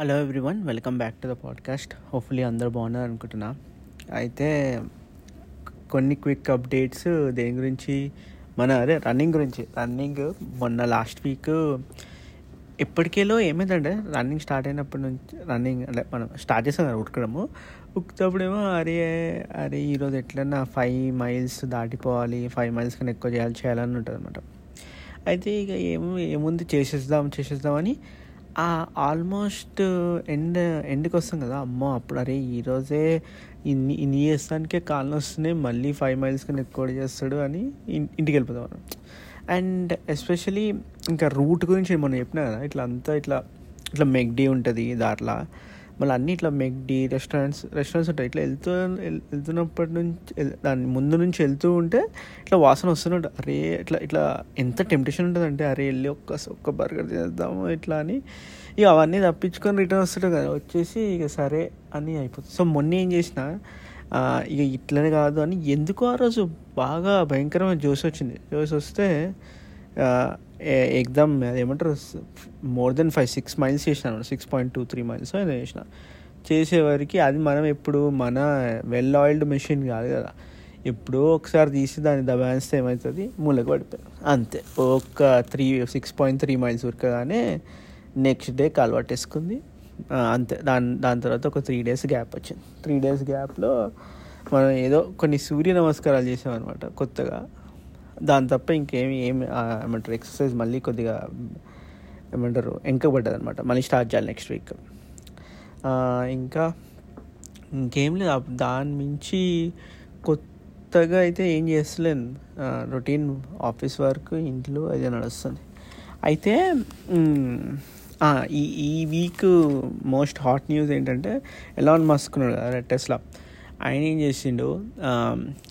Hello everyone welcome back to the podcast hopefully అందరూ బాగున్నారు అనుకుంటున్నా. అయితే కొన్ని క్విక్ అప్డేట్స్ దేని గురించి? మన అదే రన్నింగ్ గురించి. రన్నింగ్ మొన్న లాస్ట్ వీక్ ఇప్పటికేలో ఏమైందంటే రన్నింగ్ స్టార్ట్ అయినప్పటి నుంచి రన్నింగ్ అంటే మనం స్టార్ట్ చేసాం కదా ఉడకడము. ఉక్కుతప్పుడేమో అరే అరే ఈరోజు ఎట్లన్నా ఫైవ్ మైల్స్ దాటిపోవాలి ఫైవ్ మైల్స్ కన్నా ఎక్కువ చేయాలి చేయాలని ఉంటుంది అనమాట అయితే ఇక ఏమో ఏముంది చేసేద్దాం చేసేద్దామని ఆల్మోస్ట్ ఎండ్ ఎండ్కి వస్తాం కదా అమ్మో. అప్పుడు అరే ఈరోజే ఇన్ని ఇన్ని చేస్తానికే కాళ్ళు వస్తున్నాయి మళ్ళీ ఫైవ్ మైల్స్ కన్నా ఎక్కువ చేస్తాడు అని ఇంటికి వెళ్ళిపోతాం మనం అండ్ ఎస్పెషలీ ఇంకా రూట్ గురించి మనం చెప్పినా కదా ఇట్లా అంతా ఇట్లా ఇట్లా మెగ్డీ ఉంటుంది దాంట్లో మళ్ళీ అన్ని ఇట్లా మెగ్డీ రెస్టారెంట్స్ రెస్టారెంట్స్ ఉంటాయి. ఇట్లా వెళ్తూ వెళ్తున్నప్పటి నుంచి దాని ముందు నుంచి వెళ్తూ ఉంటే ఇట్లా వాసన వస్తుంటుంది అరే ఇట్లా ఇట్లా ఎంత టెంప్టేషన్ ఉంటుంది అంటే అరే వెళ్ళి ఒక్క ఒక్క బర్గర్ చేద్దాము ఇట్లా అని. ఇక అవన్నీ తప్పించుకొని రిటర్న్ వస్తుంటాయి కదా వచ్చేసి ఇక సరే అని అయిపోతుంది. సో మొన్న ఏం చేసిన ఇక ఇట్లనే కాదు అని ఎందుకో ఆ రోజు బాగా భయంకరమైన జోస్ వచ్చింది. జోస్ వస్తే ఎగ్జామ్ ఏమంటారు? More than five six miles చేసినాను six point two three miles ఏదో చేసిన. చేసేవారికి అది మనం ఎప్పుడు మన వెల్ ఆయిల్డ్ మెషిన్ కాదు కదా. ఎప్పుడో ఒకసారి తీసి దాన్ని దబాయిస్తే ఏమవుతుంది మూలకు పడిపోయాను. అంతే. ఒక three six point three miles ఉరకగానే next day కాలువట్టేసుకుంది అంతే. దాని దాని తర్వాత ఒక త్రీ డేస్ గ్యాప్ వచ్చింది. త్రీ డేస్ గ్యాప్లో మనం ఏదో కొన్ని సూర్య నమస్కారాలు చేసామన్నమాట కొత్తగా. దాని తప్ప ఇంకేమి ఏమి ఏమంటారు ఎక్సర్సైజ్ మళ్ళీ కొద్దిగా ఏమంటారు ఎంకబడ్డది అనమాట మళ్ళీ స్టార్ట్ చేయాలి నెక్స్ట్ వీక్ ఇంకా ఇంకేం లేదు. దాని మించి కొత్తగా అయితే ఏం చేస్తలేను. రొటీన్ ఆఫీస్ వర్క్ ఇంట్లో అదే నడుస్తుంది. అయితే ఈ ఈ వీక్ మోస్ట్ హాట్ న్యూస్ ఏంటంటే ఎలాన్ మస్క్ ఉన్నాడు కదా టెస్లా ఆయన ఏం చేసిండు?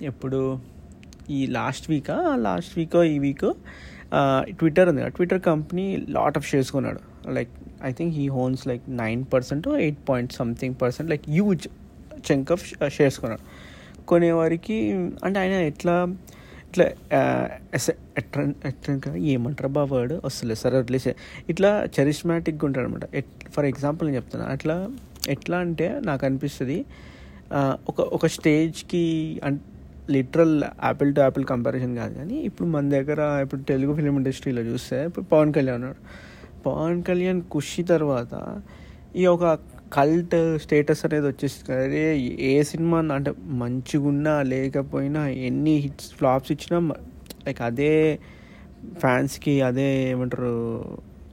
ఎప్పుడు ఈ లాస్ట్ వీకా లాస్ట్ వీకో ఈ వీకో ట్విట్టర్ ఉంది Twitter company lot of shares కొన్నాడు. Like I think he owns like nine percent eight point something percent like huge chunk of shares కొన్నాడు. కొనేవారికి అంటే ఆయన ఎట్లా ఇట్లా ఎస్ ఎస- ఎట్లా ఏమంటారు బా వర్డ్ వస్తలేదు సరే వదిలేసే. ఇట్లా చరిస్మాటిక్గా ఉంటాడు అనమాట ఫర్ ఎగ్జాంపుల్ నేను చెప్తున్నా అట్లా ఎట్లా అంటే నాకు అనిపిస్తుంది ఒక ఒక స్టేజ్కి అన్ literal apple to apple comparison కాదు కానీ ఇప్పుడు మన దగ్గర ఇప్పుడు తెలుగు ఫిలిం ఇండస్ట్రీలో చూస్తే ఇప్పుడు పవన్ కళ్యాణ్ పవన్ కళ్యాణ్ ఖుషి తర్వాత ఈ ఒక కల్ట్ స్టేటస్ అనేది వచ్చేసి ఏ సినిమా అంటే మంచిగున్నా లేకపోయినా ఎన్ని హిట్స్ ఫ్లాప్స్ ఇచ్చినా లైక్ అదే ఫ్యాన్స్కి అదే ఏమంటారు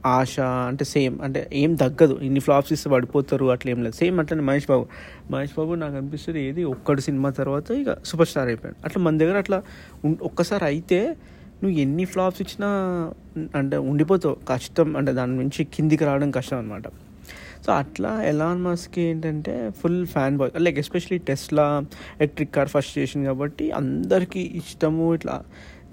ఆశ అంటే సేమ్ అంటే ఏం తగ్గదు. ఇన్ని ఫ్లాప్స్ ఇస్తే పడిపోతారు అట్లా ఏం లేదు. సేమ్ అట్లనే మహేష్ బాబు. మహేష్ బాబు నాకు అనిపిస్తుంది ఏది ఒక్కడు సినిమా తర్వాత ఇక సూపర్ స్టార్ అయిపోయాడు. అట్లా మన దగ్గర అట్లా ఉం- ఒక్కసారి అయితే నువ్వు ఎన్ని ఫ్లాప్స్ ఇచ్చినా అంటే ఉండిపోతావు. కష్టం అంటే దాని నుంచి కిందికి రావడం కష్టం అనమాట సో అట్లా ఎలాన్ మస్క్ ఏంటంటే full fanboy like especially Tesla electric car first చేసింది కాబట్టి అందరికీ ఇష్టము ఇట్లా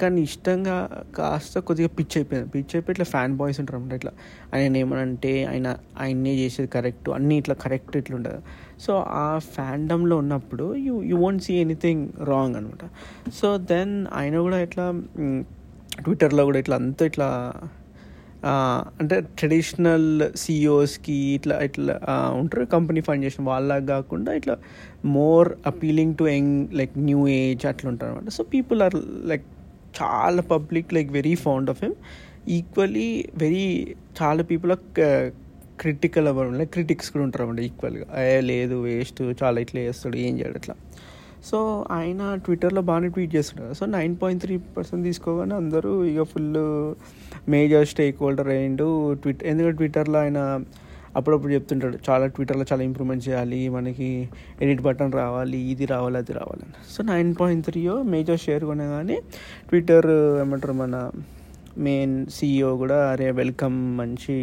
కానీ ఇష్టంగా కాస్త కొద్దిగా పిచ్ అయిపోయింది. పిచ్ అయిపోయి ఇట్లా ఫ్యాన్ బాయ్స్ ఉంటారు అనమాట ఇట్లా. ఆయన ఏమనంటే ఆయన ఆయన్నే చేసేది కరెక్ట్ అన్నీ ఇట్లా కరెక్ట్ ఇట్లా ఉంటుంది సో ఆ ఫ్యాండమ్లో ఉన్నప్పుడు you you won't see anything wrong అనమాట సో దెన్ ఆయన కూడా ఇట్లా ట్విట్టర్లో కూడా ఇట్లా అంతా ఇట్లా అంటే ట్రెడిషనల్ సిఇఓస్కి ఇట్లా ఇట్లా ఉంటారు. కంపెనీ ఫండ్ చేసిన వాళ్ళకి కాకుండా ఇట్లా more appealing to young like new age అట్లా ఉంటారు అనమాట సో పీపుల్ ఆర్ లైక్ చాలా public like very fond of him equally very చాలా పీపుల్ క్రిటికల్ అవ్వడం లైక్ క్రిటిక్స్ కూడా ఉంటారు అనమాట ఈక్వల్గా ఏ లేదు వేస్ట్ చాలా ఇట్లా చేస్తాడు ఏం చేయడు అట్లా సో ఆయన ట్విట్టర్లో బాగానే ట్వీట్ చేస్తున్నాడు. So nine point three percent తీసుకోగానే అందరూ ఇక ఫుల్ మేజర్ స్టేక్ హోల్డర్ అయ్యిండు ట్విట్ ఎందుకంటే ట్విట్టర్లో ఆయన అప్పుడప్పుడు చెప్తుంటాడు చాలా ట్విట్టర్లో చాలా ఇంప్రూవ్మెంట్ చేయాలి మనకి ఎడిట్ బటన్ రావాలి ఇది రావాలి అది రావాలని సో నైన్ పాయింట్ త్రీయో మేజర్ షేర్ కొనగానే ట్విట్టర్ ఏమంటారు మన మెయిన్ సీఈఓ కూడా అరే వెల్కమ్ మంచి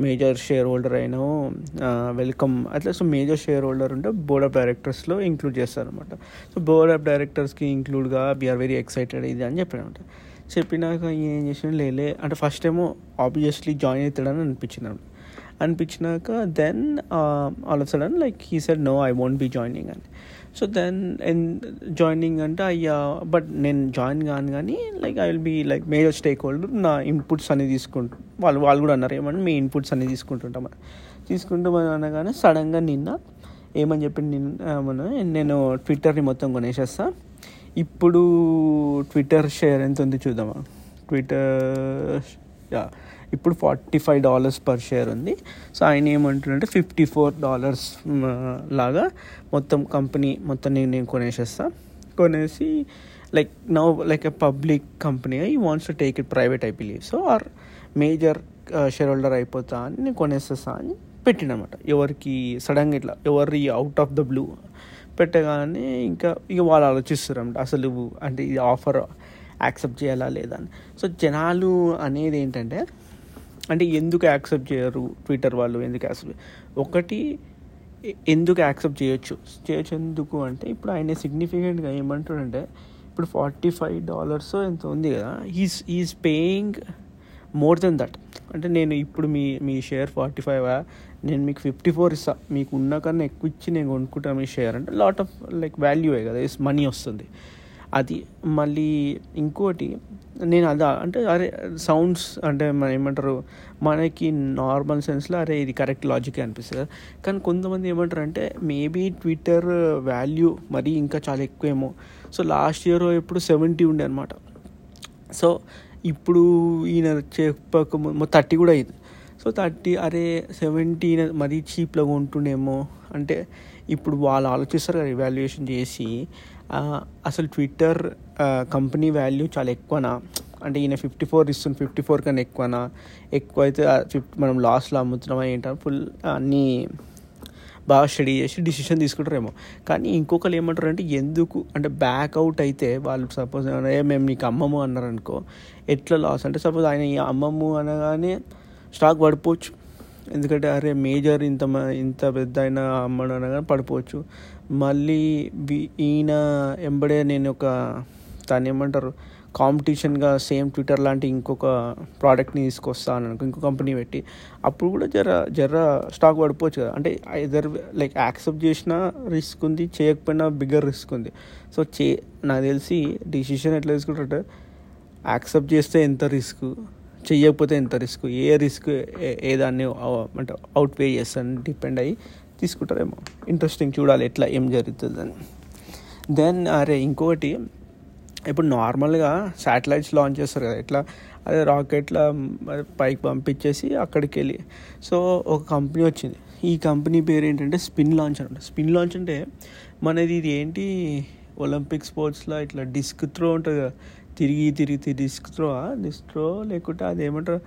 మేజర్ షేర్ హోల్డర్ అయినావు వెల్కమ్ అట్లా సో మేజర్ షేర్ హోల్డర్ ఉంటే బోర్డ్ ఆఫ్ డైరెక్టర్స్లో ఇంక్లూడ్ చేస్తారనమాట సో బోర్డ్ ఆఫ్ డైరెక్టర్స్కి ఇంక్లూడ్గా వీఆర్ వెరీ ఎక్సైటెడ్ ఇది అని చెప్పాడనమాట చెప్పినాక ఏం చేసిన లేలే అంటే ఫస్ట్ ఏమో ఆబ్వియస్లీ జాయిన్ అవుతాడని అనిపించింది అనమాట. అనిపించినాక then all of sudden like he said no I won't be joining అని. సో దెన్ ఎన్ జాయినింగ్ అంటే అయ్యా బట్ నేను జాయిన్ కాను కానీ like I will be like major stakeholder నా ఇన్పుట్స్ అన్ని తీసుకుంటు వాళ్ళు వాళ్ళు కూడా అన్నారు ఏమన్నా మీ ఇన్పుట్స్ అన్ని తీసుకుంటుంటాం తీసుకుంటామని అనగానే సడన్గా నిన్న ఏమని చెప్పి నిన్న నేను ట్విట్టర్ని మొత్తం కొనేసేస్తా. ఇప్పుడు ట్విట్టర్ షేర్ ఎంత ఉంది చూద్దామా? ట్విట్టర్ యా ఇప్పుడు forty five dollars per share ఉంది. సో ఆయన ఏమంటుందంటే ఫిఫ్టీ ఫోర్ డాలర్స్ లాగా మొత్తం కంపెనీ మొత్తం నేను నేను కొనేసేస్తా. కొనేసి like now like a public company ఈ wants to take it private I believe so our major shareholder అయిపోతా అని నేను కొనేసేస్తా అని పెట్టినమాట ఎవరికి సడన్గా ఇట్లా ఎవరి అవుట్ ఆఫ్ ద బ్లూ పెట్టగానే ఇంకా ఇక వాళ్ళు ఆలోచిస్తారు అనమాట అసలు అంటే ఇది ఆఫర్ యాక్సెప్ట్ చేయాలా లేదా అని. సో జనాలు అనేది ఏంటంటే అంటే ఎందుకు యాక్సెప్ట్ చేయరు ట్విట్టర్ వాళ్ళు? ఎందుకు యాక్సెప్ట్ ఒకటి ఎందుకు యాక్సెప్ట్ చేయొచ్చు? చేయొచ్చు ఎందుకు అంటే ఇప్పుడు ఆయన సిగ్నిఫికెంట్గా ఏమంటాడంటే ఇప్పుడు ఫార్టీ ఫైవ్ డాలర్స్ ఎంత ఉంది కదా is is paying more than that అంటే నేను ఇప్పుడు మీ మీ షేర్ ఫార్టీ ఫైవ్ నేను మీకు ఫిఫ్టీ ఫోర్ ఇస్తా. మీకు ఉన్న కన్నా ఎక్కువ ఇచ్చి నేను కొనుక్కుంటాను మీ షేర్. అంటే లాట్ ఆఫ్ లైక్ వాల్యూ కదా ఇస్ మనీ వస్తుంది. అది మళ్ళీ ఇంకోటి నేను అదా అంటే అరే సౌండ్స్ అంటే మన ఏమంటారు మనకి నార్మల్ సెన్స్లో అరే ఇది కరెక్ట్ లాజిక్ అనిపిస్తుంది. కానీ కొంతమంది ఏమంటారు అంటే మేబీ ట్విట్టర్ వాల్యూ మరీ ఇంకా చాలా ఎక్కువేమో. సో లాస్ట్ ఇయర్ ఎప్పుడు సెవెంటీ ఉండే అనమాట సో ఇప్పుడు ఈయన చెప్పక థర్టీ కూడా అయింది. సో థర్టీ అరే సెవెంటీ మరీ చీప్లో ఉంటుండేమో. అంటే ఇప్పుడు వాళ్ళు ఆలోచిస్తారు కదా ఇవాల్యుయేషన్ చేసి అసలు ట్విట్టర్ కంపెనీ వాల్యూ చాలా ఎక్కువనా? అంటే ఈయన ఫిఫ్టీ ఫోర్ ఇస్తుంది ఫిఫ్టీ ఫోర్ కన్నా ఎక్కువనా? ఎక్కువ అయితే ఫిఫ్టీ మనం లాస్ట్లో అమ్ముతున్నామా ఏంటంటే ఫుల్ అన్నీ బాగా స్టడీ చేసి డిసిషన్ తీసుకుంటారేమో. కానీ ఇంకొకరు ఏమంటారు అంటే ఎందుకు అంటే బ్యాక్ అవుట్ అయితే వాళ్ళు సపోజ్ ఏ మేము నీకు అమ్మము అన్నారు అనుకో ఎట్లా లాస్ అంటే సపోజ్ ఆయన అమ్మము అనగానే స్టాక్ పడిపోవచ్చు. ఎందుకంటే అరే మేజర్ ఇంత ఇంత పెద్ద అయిన అమ్మడు అనగా పడిపోవచ్చు. మళ్ళీ ఈయన ఎంబడే నేను ఒక దాన్ని ఏమంటారు కాంపిటీషన్గా సేమ్ ట్విట్టర్ లాంటి ఇంకొక ప్రోడక్ట్ని తీసుకొస్తాను అనుకో ఇంకో కంపెనీ పెట్టి. అప్పుడు కూడా జర జర స్టాక్ పడిపోవచ్చు కదా. అంటే ఇదర్ లైక్ యాక్సెప్ట్ చేసిన రిస్క్ ఉంది చేయకపోయినా బిగ్గర్ రిస్క్ ఉంది. సో చే నాకు తెలిసి డిసిషన్ ఎట్లా తీసుకుంటారంటే యాక్సెప్ట్ చేస్తే ఎంత రిస్క్? చెయ్యకపోతే ఎంత రిస్క్? ఏ రిస్క్ ఏ దాన్ని అంటే అవుట్ పే చేస్తాను డిపెండ్ అయ్యి తీసుకుంటారేమో. ఇంట్రెస్టింగ్ చూడాలి ఎట్లా ఏం జరుగుతుందని. దెన్ అరే ఇంకొకటి ఇప్పుడు నార్మల్గా శాటిలైట్స్ లాంచ్ చేస్తారు కదా ఇట్లా అదే రాకెట్ల పైకి పంపించేసి అక్కడికి వెళ్ళి. సో ఒక కంపెనీ వచ్చింది. ఈ కంపెనీ పేరు ఏంటంటే స్పిన్ లాంచ్ అనమాట స్పిన్ లాంచ్ అంటే మనది ఇది ఏంటి? ఒలింపిక్ స్పోర్ట్స్లో ఇట్లా డిస్క్ త్రో ఉంటుంది కదా. తిరిగి తిరిగి డిస్క్ త్రో డిస్క్ త్రో లేకుంటే అది ఏమంటారు?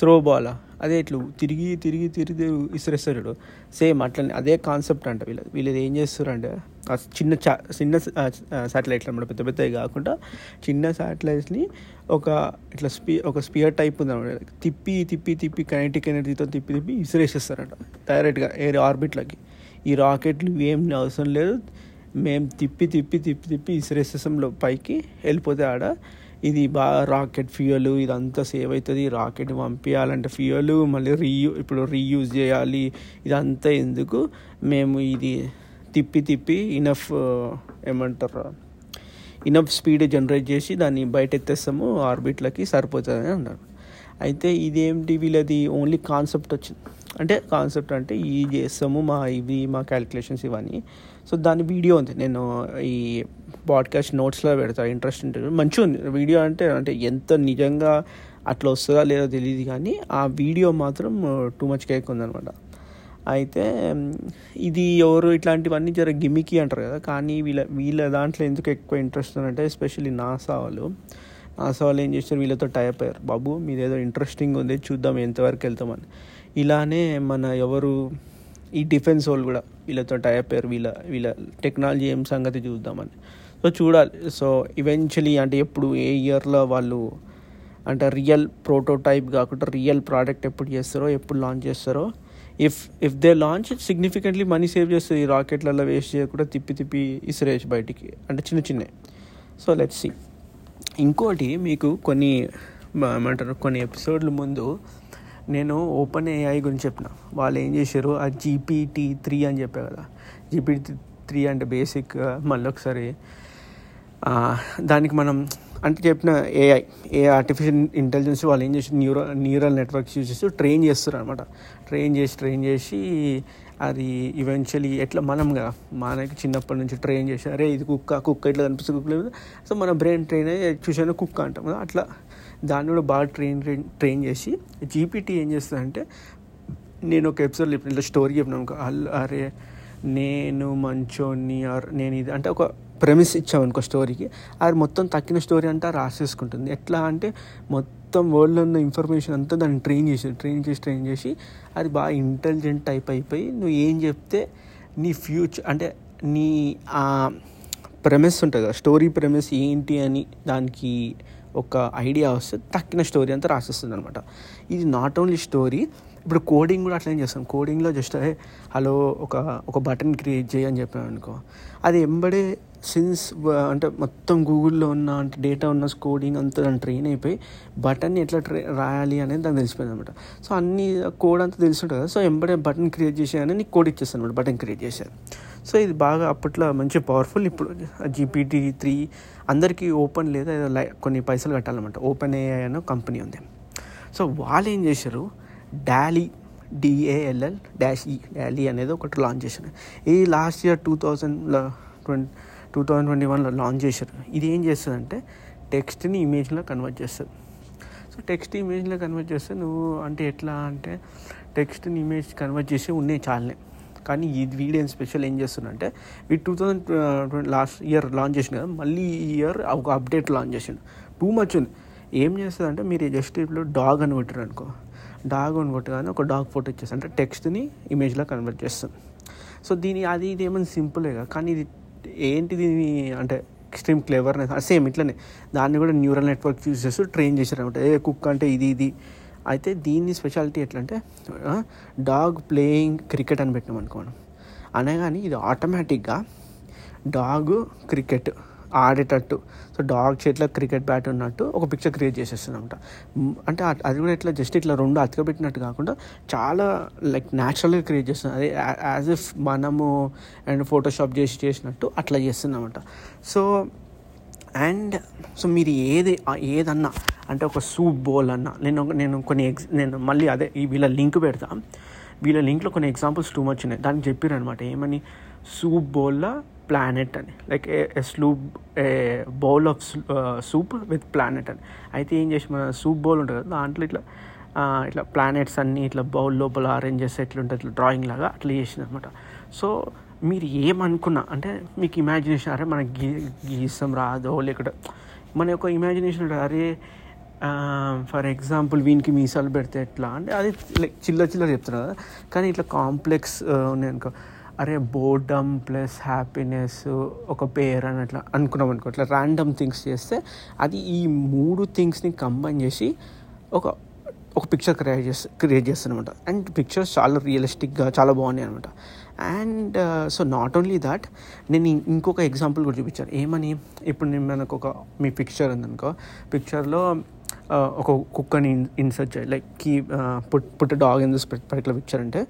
త్రో బాలా అదే ఇట్లా తిరిగి తిరిగి తిరిగి ఇసిరేస్తాడు సేమ్ అట్లనే అదే కాన్సెప్ట్ అంట వీళ్ళది వీళ్ళది ఏం చేస్తారంటే ఆ చిన్న చా చిన్న శాటిలైట్లు అనమాట పెద్ద పెద్దవి కాకుండా చిన్న శాటిలైట్స్ని ఒక ఇట్లా స్పీ ఒక స్పియర్ టైప్ ఉంది అనమాట తిప్పి తిప్పి తిప్పి కైనటిక్ ఎనర్జీతో తిప్పి తిప్పి ఇసిరేసేస్తారంట. డైరెక్ట్గా ఎయిర్ ఆర్బిట్లకి ఈ రాకెట్లు ఏం అవసరం లేదు. మేము తిప్పి తిప్పి తిప్పి తిప్పి ఇసిరేసేసంలో పైకి వెళ్ళిపోతే ఆడ ఇది బాగా రాకెట్ ఫ్యూయల్ ఇదంతా సేవ్ అవుతుంది. రాకెట్ పంపించాలంటే ఫ్యూయల్ మళ్ళీ రీయూ ఇప్పుడు రీయూజ్ చేయాలి. ఇదంతా ఎందుకు? మేము ఇది తిప్పి తిప్పి ఇనఫ్ ఏమంటారు? ఇనఫ్ స్పీడ్ జనరేట్ చేసి దాన్ని బయట ఎత్తేస్తాము ఆర్బిట్లకి సరిపోతుంది అన్నారు. అయితే ఇదేమిటి వీళ్ళది? ఓన్లీ కాన్సెప్ట్ వచ్చింది. అంటే కాన్సెప్ట్ అంటే ఈ చేస్తాము మా ఇవి మా క్యాలిక్యులేషన్స్ ఇవన్నీ. సో దాని వీడియో ఉంది. నేను ఈ పాడ్కాస్ట్ నోట్స్లో పెడతా. ఇంట్రెస్ట్ ఉంటుంది మంచిగా ఉంది. వీడియో అంటే అంటే ఎంత నిజంగా అట్లా వస్తుందా లేదో తెలియదు కానీ ఆ వీడియో మాత్రం టూ మచ్ కేక్ ఉందనమాట అయితే ఇది ఎవరు ఇట్లాంటివన్నీ జర గిమికి అంటారు కదా. కానీ వీళ్ళ వీళ్ళ దాంట్లో ఎందుకు ఎక్కువ ఇంట్రెస్ట్ అంటే ఎస్పెషల్లీ నాసా వాళ్ళు. నాసా వాళ్ళు ఏం చేస్తారు? వీళ్ళతో టైప్ అయ్యారు. బాబు మీదేదో ఇంట్రెస్టింగ్ ఉంది. చూద్దాం ఎంతవరకు వెళ్తామని. ఇలానే మన ఎవరు ఈ డిఫెన్స్ వాళ్ళు కూడా వీళ్ళతో టైప్ అయ్యారు. వీళ్ళ వీళ్ళ టెక్నాలజీ ఏం సంగతి చూద్దామని. సో చూడాలి. సో ఈవెన్చువలీ అంటే ఎప్పుడు ఏ ఇయర్లో వాళ్ళు అంటే రియల్ ప్రోటోటైప్ కాకుండా రియల్ ప్రోడక్ట్ ఎప్పుడు చేస్తారో ఎప్పుడు లాంచ్ చేస్తారో if if they launch significantly money save చేస్తుంది ఈ రాకెట్లలో వేస్ట్ చేయకుండా తిప్పి తిప్పి ఇసిరేసి బయటికి. అంటే చిన్న చిన్నవి సో లెట్స్ సి ఇంకోటి మీకు కొన్ని ఏమంటారు కొన్ని ఎపిసోడ్ల ముందు నేను ఓపెన్ ఏఐ గురించి చెప్పిన. వాళ్ళు ఏం చేశారు? ఆ జీపీటీ త్రీ అని చెప్పే కదా. జీపీటీ త్రీ అంటే బేసిక్ మళ్ళీ ఒకసారి దానికి మనం అంటే చెప్పిన ఏఐ ఏ ఆర్టిఫిషియల్ ఇంటెలిజెన్స్ వాళ్ళు ఏం చేసి న్యూరో న్యూరల్ నెట్వర్క్స్ యూజ్ చేసి ట్రైన్ చేస్తారు అనమాట ట్రైన్ చేసి ట్రైన్ చేసి అది ఈవెన్చువలీ ఎట్లా మనం కదా మనకి చిన్నప్పటి నుంచి ట్రైన్ చేసి అరే ఇది కుక్క కుక్క ఇట్లా కనిపిస్తుంది కుక్క లేదు సో మన బ్రెయిన్ ట్రైన్ అయ్యి చూసాను కుక్క అంటాం కదా అట్లా దాన్ని కూడా బాగా ట్రైన్ ట్రైన్ చేసి జీపీటీ ఏం చేస్తుందంటే నేను ఒక ఎపిసోడ్ చెప్పిన ఇట్లా స్టోరీ చెప్పినాను అరే నేను మంచోని ఆర్ నేను ఇది అంటే ఒక ప్రెమిస్ ఇచ్చామనుకో స్టోరీకి. అది మొత్తం తక్కిన స్టోరీ అంతా రాసేసుకుంటుంది. ఎట్లా అంటే మొత్తం వరల్డ్లో ఉన్న ఇన్ఫర్మేషన్ అంతా దాన్ని ట్రైన్ చేసి ట్రైన్ చేసి ట్రైన్ చేసి అది బాగా ఇంటెలిజెంట్ టైప్ అయిపోయి నువ్వు ఏం చెప్తే నీ ఫ్యూచర్ అంటే నీ ఆ ప్రెమిస్ ఉంటుంది కదా స్టోరీ ప్రెమిస్ ఏంటి అని దానికి ఒక ఐడియా వస్తే తక్కిన స్టోరీ అంతా రాసేస్తుంది అనమాట ఇది నాట్ ఓన్లీ స్టోరీ ఇప్పుడు కోడింగ్ కూడా అట్లనే చేస్తాం. కోడింగ్లో జస్ట్ హలో ఒక ఒక బటన్ క్రియేట్ చేయి అని చెప్పాను అనుకో. అది ఎంబడే సిన్స్ అంటే మొత్తం గూగుల్లో ఉన్న అంటే డేటా ఉన్న కోడింగ్ అంతా దాన్ని ట్రైన్ అయిపోయి బటన్ని ఎట్లా ట్రై రాయాలి అనేది దానికి తెలిసిపోయింది అనమాట సో అన్ని కోడ్ అంతా తెలిసింటుంది కదా. సో ఎంబడే బటన్ క్రియేట్ చేసేయని నీకు కోడ్ ఇచ్చేస్తాను అనమాట బటన్ క్రియేట్ చేశాను సో ఇది బాగా అప్పట్లో మంచి పవర్ఫుల్ ఇప్పుడు జీపీటీ త్రీ అందరికీ ఓపెన్ లేదా ఏదో లై కొన్ని పైసలు కట్టాలన్నమాట. ఓపెన్ ఏఐ అనే కంపెనీ ఉంది. సో వాళ్ళు ఏం చేశారు? Dalle D A L L dash E Dalle అనేది ఒకటి లాంచ్ చేశారు. ఈ లాస్ట్ ఇయర్ టూ థౌజండ్లో ట్వంటీ టూ థౌజండ్ ట్వంటీ వన్లో లాంచ్ చేశారు. ఇది ఏం చేస్తుందంటే టెక్స్ట్ని ఇమేజ్లో కన్వర్ట్ చేస్తుంది సో టెక్స్ట్ ఇమేజ్లో కన్వర్ట్ చేస్తే నువ్వు అంటే ఎట్లా అంటే టెక్స్ట్ని ఇమేజ్ కన్వర్ట్ చేసి ఉన్నాయి చాలనే కానీ ఇది వీడియో స్పెషల్ ఏం చేస్తుందంటే we two thousand last year launch చేసిన కదా మళ్ళీ ఈ ఇయర్ ఒక అప్డేట్ లాంచ్ చేసిండు. టూ మచ్ ఉంది. ఏం చేస్తుంది అంటే మీరు జస్ట్ ఇప్పుడు డాగ్ అని కొట్టారు అనుకో. డాగ్ అని కొట్టగానే ఒక డాగ్ ఫోటో ఇచ్చేస్తుంది. అంటే టెక్స్ట్ని ఇమేజ్లో కన్వర్ట్ చేస్తుంది. సో దీని అది ఇది ఏమైనా సింపులేగా కానీ ఇది ఏంటి దీని అంటే ఎక్స్ట్రీమ్ క్లేవర్నెస్ సేమ్ ఇట్లనే. దాన్ని కూడా న్యూరల్ నెట్వర్క్ యూజ్ చేస్తూ ట్రైన్ చేశారు అనమాట ఏ కుక్ అంటే ఇది ఇది. అయితే దీని స్పెషాలిటీ ఎట్లా అంటే డాగ్ ప్లేయింగ్ క్రికెట్ అని పెట్టినాం అనుకో మనం. అనగానే ఇది ఆటోమేటిక్గా డాగ్ క్రికెట్ ఆడేటట్టు. సో డాగ్ చేతిలో క్రికెట్ బ్యాట్ ఉన్నట్టు ఒక పిక్చర్ క్రియేట్ చేసేస్తుంది అనమాట అంటే అది కూడా ఇట్లా జస్ట్ ఇట్లా రెండు అతకబెట్టినట్టు కాకుండా చాలా లైక్ న్యాచురల్గా క్రియేట్ చేస్తుంది. అదే యాజ్ ఇఫ్ మనము అండ్ ఫోటోషాప్ చేసి చేసినట్టు అట్లా చేస్తుందన్నమాట. సో అండ్ సో మీరు ఏది ఏదన్నా అంటే ఒక సూప్ బౌల్ అన్న. నేను నేను కొన్ని ఎగ్స్ నేను మళ్ళీ అదే వీళ్ళ లింక్ పెడతా. వీళ్ళ లింక్లో కొన్ని ఎగ్జాంపుల్స్ టూ మచ్ ఉన్నాయి. దానికి చెప్పారు అనమాట ఏమని సూప్ బౌల్లో ప్లానెట్ అని. Like a sloop a bowl of soup with planet అని. అయితే ఏం చేసి మన సూప్ బౌల్ ఉంటుంది కదా దాంట్లో ఇట్లా ఇట్లా ప్లానెట్స్ అన్నీ ఇట్లా బౌల్ లోపల అరేంజ్ చేస్తే ఎట్లుంటుంది ఇట్లా డ్రాయింగ్ లాగా అట్లా చేసింది అనమాట సో మీరు ఏమనుకున్నా అంటే మీకు ఇమాజినేషన్ అరే మనకి గీ గీసం రాదో లేకపోతే మన యొక్క ఇమాజినేషన్ ఉంటుంది అరే Um, ఫర్ ఎగ్జాంపుల్ వీనికి మీసాలు పెడితే ఎట్లా? అంటే అది లైక్ చిల్ల చిల్లర చెప్తున్నా కదా. కానీ ఇట్లా కాంప్లెక్స్ uh, ఉన్నాయి అనుకో. అరే బోర్డమ్ ప్లస్ హ్యాపీనెస్ ఒక పేర్ అని అట్లా అనుకున్నాం అనుకో. ఇట్లా ర్యాండమ్ థింగ్స్ చేస్తే అది ఈ మూడు థింగ్స్ని కంబైన్ చేసి ఒక ఒక పిక్చర్ క్రియేట్ చేస్తా క్రియేట్ చేస్తానమాట అండ్ పిక్చర్స్ చాలా రియలిస్టిక్గా చాలా బాగున్నాయి అనమాట and so not only that నేను ఇంకొక ఎగ్జాంపుల్ కూడా చూపించాను. ఏమని? ఇప్పుడు నేను మనకు ఒక మీ పిక్చర్ ఉందనుకో. పిక్చర్లో ఒక కుక్కని ఇన్సర్ట్ చేయాలి. Like key put put dog in this particular picture అంటే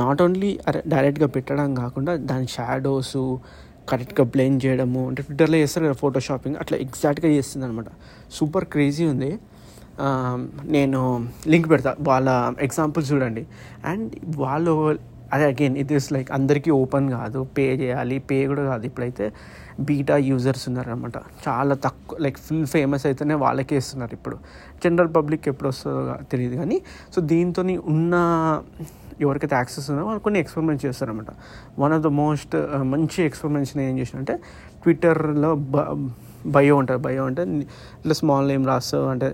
నాట్ ఓన్లీ అరే డైరెక్ట్గా పెట్టడం కాకుండా దాని షాడోస్ కరెక్ట్గా బ్లెండ్ చేయడము అంటే ట్విట్టర్లో చేస్తారు కదా ఫోటో షాపింగ్ అట్లా ఎగ్జాక్ట్గా చేస్తుంది అనమాట సూపర్ క్రేజీ ఉంది నేను లింక్ పెడతా వాళ్ళ ఎగ్జాంపుల్స్ చూడండి. అండ్ వాళ్ళు అదే అగైన్ ఇట్ ఇస్ లైక్ అందరికీ ఓపెన్ కాదు పే చేయాలి పే కూడా కాదు. ఇప్పుడైతే బీటా యూజర్స్ ఉన్నారనమాట చాలా తక్కువ లైక్ ఫుల్ ఫేమస్ అయితేనే వాళ్ళకే ఇస్తున్నారు ఇప్పుడు. జనరల్ పబ్లిక్ ఎప్పుడు వస్తుందో తెలియదు కానీ సో దీంతో ఉన్న ఎవరికైతే యాక్సెస్ ఉందో వాళ్ళు కొన్ని ఎక్స్పెరిమెంట్స్ చేస్తారనమాట వన్ ఆఫ్ ద మోస్ట్ మంచి ఎక్స్పెరిమెంట్స్ నేను ఏం చేసిన అంటే ట్విట్టర్లో బ బయో ఉంటుంది బయో అంటే ఇట్లా స్మాల్ నేమ్ రాస్తావు అంటే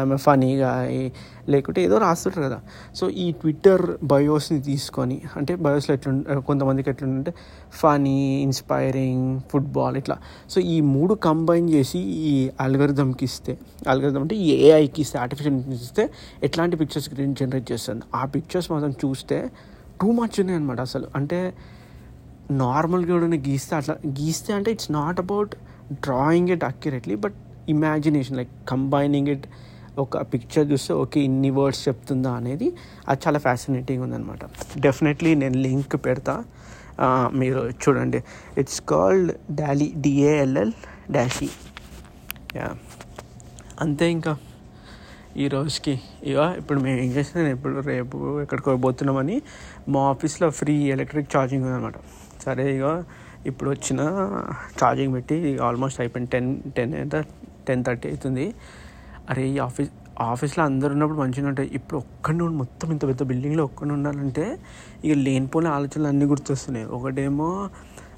ఆమె ఫనీగా లేకుంటే ఏదో రాస్తుంటారు కదా. సో ఈ ట్విట్టర్ బయోస్ని తీసుకొని అంటే బయోస్లో ఎట్లా కొంతమందికి ఎట్లుంటే ఫనీ ఇన్స్పైరింగ్ ఫుట్బాల్ ఇట్లా. సో ఈ మూడు కంబైన్ చేసి ఈ అల్గరిథంకి ఇస్తే అల్గరిథం అంటే ఈ ఏఐకి ఇస్తే ఆర్టిఫిషియల్ ఇంటెలిజెన్స్ ఇస్తే ఎట్లాంటి పిక్చర్స్ జనరేట్ చేస్తుంది? ఆ పిక్చర్స్ మాత్రం చూస్తే టూ మచ్ ఉన్నాయి అనమాట అసలు. అంటే నార్మల్గా కూడా గీస్తే అట్లా గీస్తే అంటే it's not about drawing it accurately but imagination like combining it ఒక పిక్చర్ చూస్తే ఓకే ఇన్ని వర్డ్స్ చెప్తుందా? అనేది అది చాలా ఫ్యాసినేటింగ్ ఉందన్నమాట. డెఫినెట్లీ నేను లింక్ పెడతా. మీరు చూడండి. It's called Dalle D A L L dash E yeah అంతే ఇంకా. ఈ రోజుకి ఇక ఇప్పుడు మేము ఏం చేస్తున్నాం ఇప్పుడు రేపు ఎక్కడికో పోతున్నామని మా ఆఫీస్లో ఫ్రీ ఎలక్ట్రిక్ ఛార్జింగ్ ఉందన్నమాట. సరే ఇక ఇప్పుడు వచ్చిన ఛార్జింగ్ పెట్టి ఆల్మోస్ట్ అయిపోయింది. టెన్ టెన్ ఎంత? టెన్ థర్టీ అవుతుంది. అరే ఈ ఆఫీస్ ఆఫీస్లో అందరు ఉన్నప్పుడు మంచిగా ఉంటాయి ఇప్పుడు ఒక్కడే ఉండి మొత్తం ఇంత పెద్ద బిల్డింగ్లో ఒక్కడిని ఉండాలంటే ఇక లేనిపోయిన ఆలోచనలు అన్నీ గుర్తొస్తున్నాయి. ఒకటేమో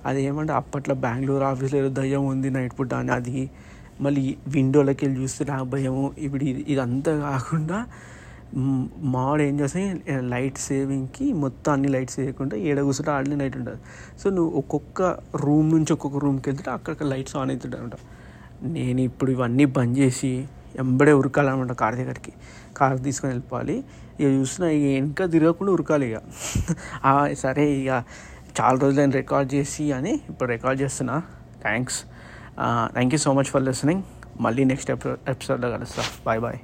అది ఏమంటే అప్పట్లో బెంగళూరు ఆఫీస్లో ఏదో దయ్యం ఉంది నైట్ పూట అని అది మళ్ళీ విండోలోకి వెళ్ళి చూస్తే నాకు భయము ఇప్పుడు ఇది ఇదంతా కాకుండా మావాడు ఏం చేస్తాయి లైట్ సేవింగ్కి మొత్తం అన్ని లైట్స్ వేయకుండా ఏడ కూర్చుంటే ఆడలే లైట్ ఉంటుంది. సో నువ్వు ఒక్కొక్క రూమ్ నుంచి ఒక్కొక్క రూమ్కి వెళ్తుంటే అక్కడ లైట్స్ ఆన్ అవుతుంటాయి అనమాట నేను ఇప్పుడు ఇవన్నీ బంద్ చేసి ఎంబడే ఉరకాలన్నమాట కార్ దగ్గరికి. కార్ తీసుకొని వెళ్ళిపోవాలి. ఇక చూసినా ఇక వెనక తిరగకుండా ఉరకాలి ఇక. సరే ఇక చాలా రోజులు నేను రికార్డ్ చేసి అని ఇప్పుడు రికార్డ్ చేస్తున్నా. Thanks. Thank you so much for listening. మళ్ళీ నెక్స్ట్ ఎపిసోడ్ ఎపిసోడ్లో కలుస్తా. Bye bye.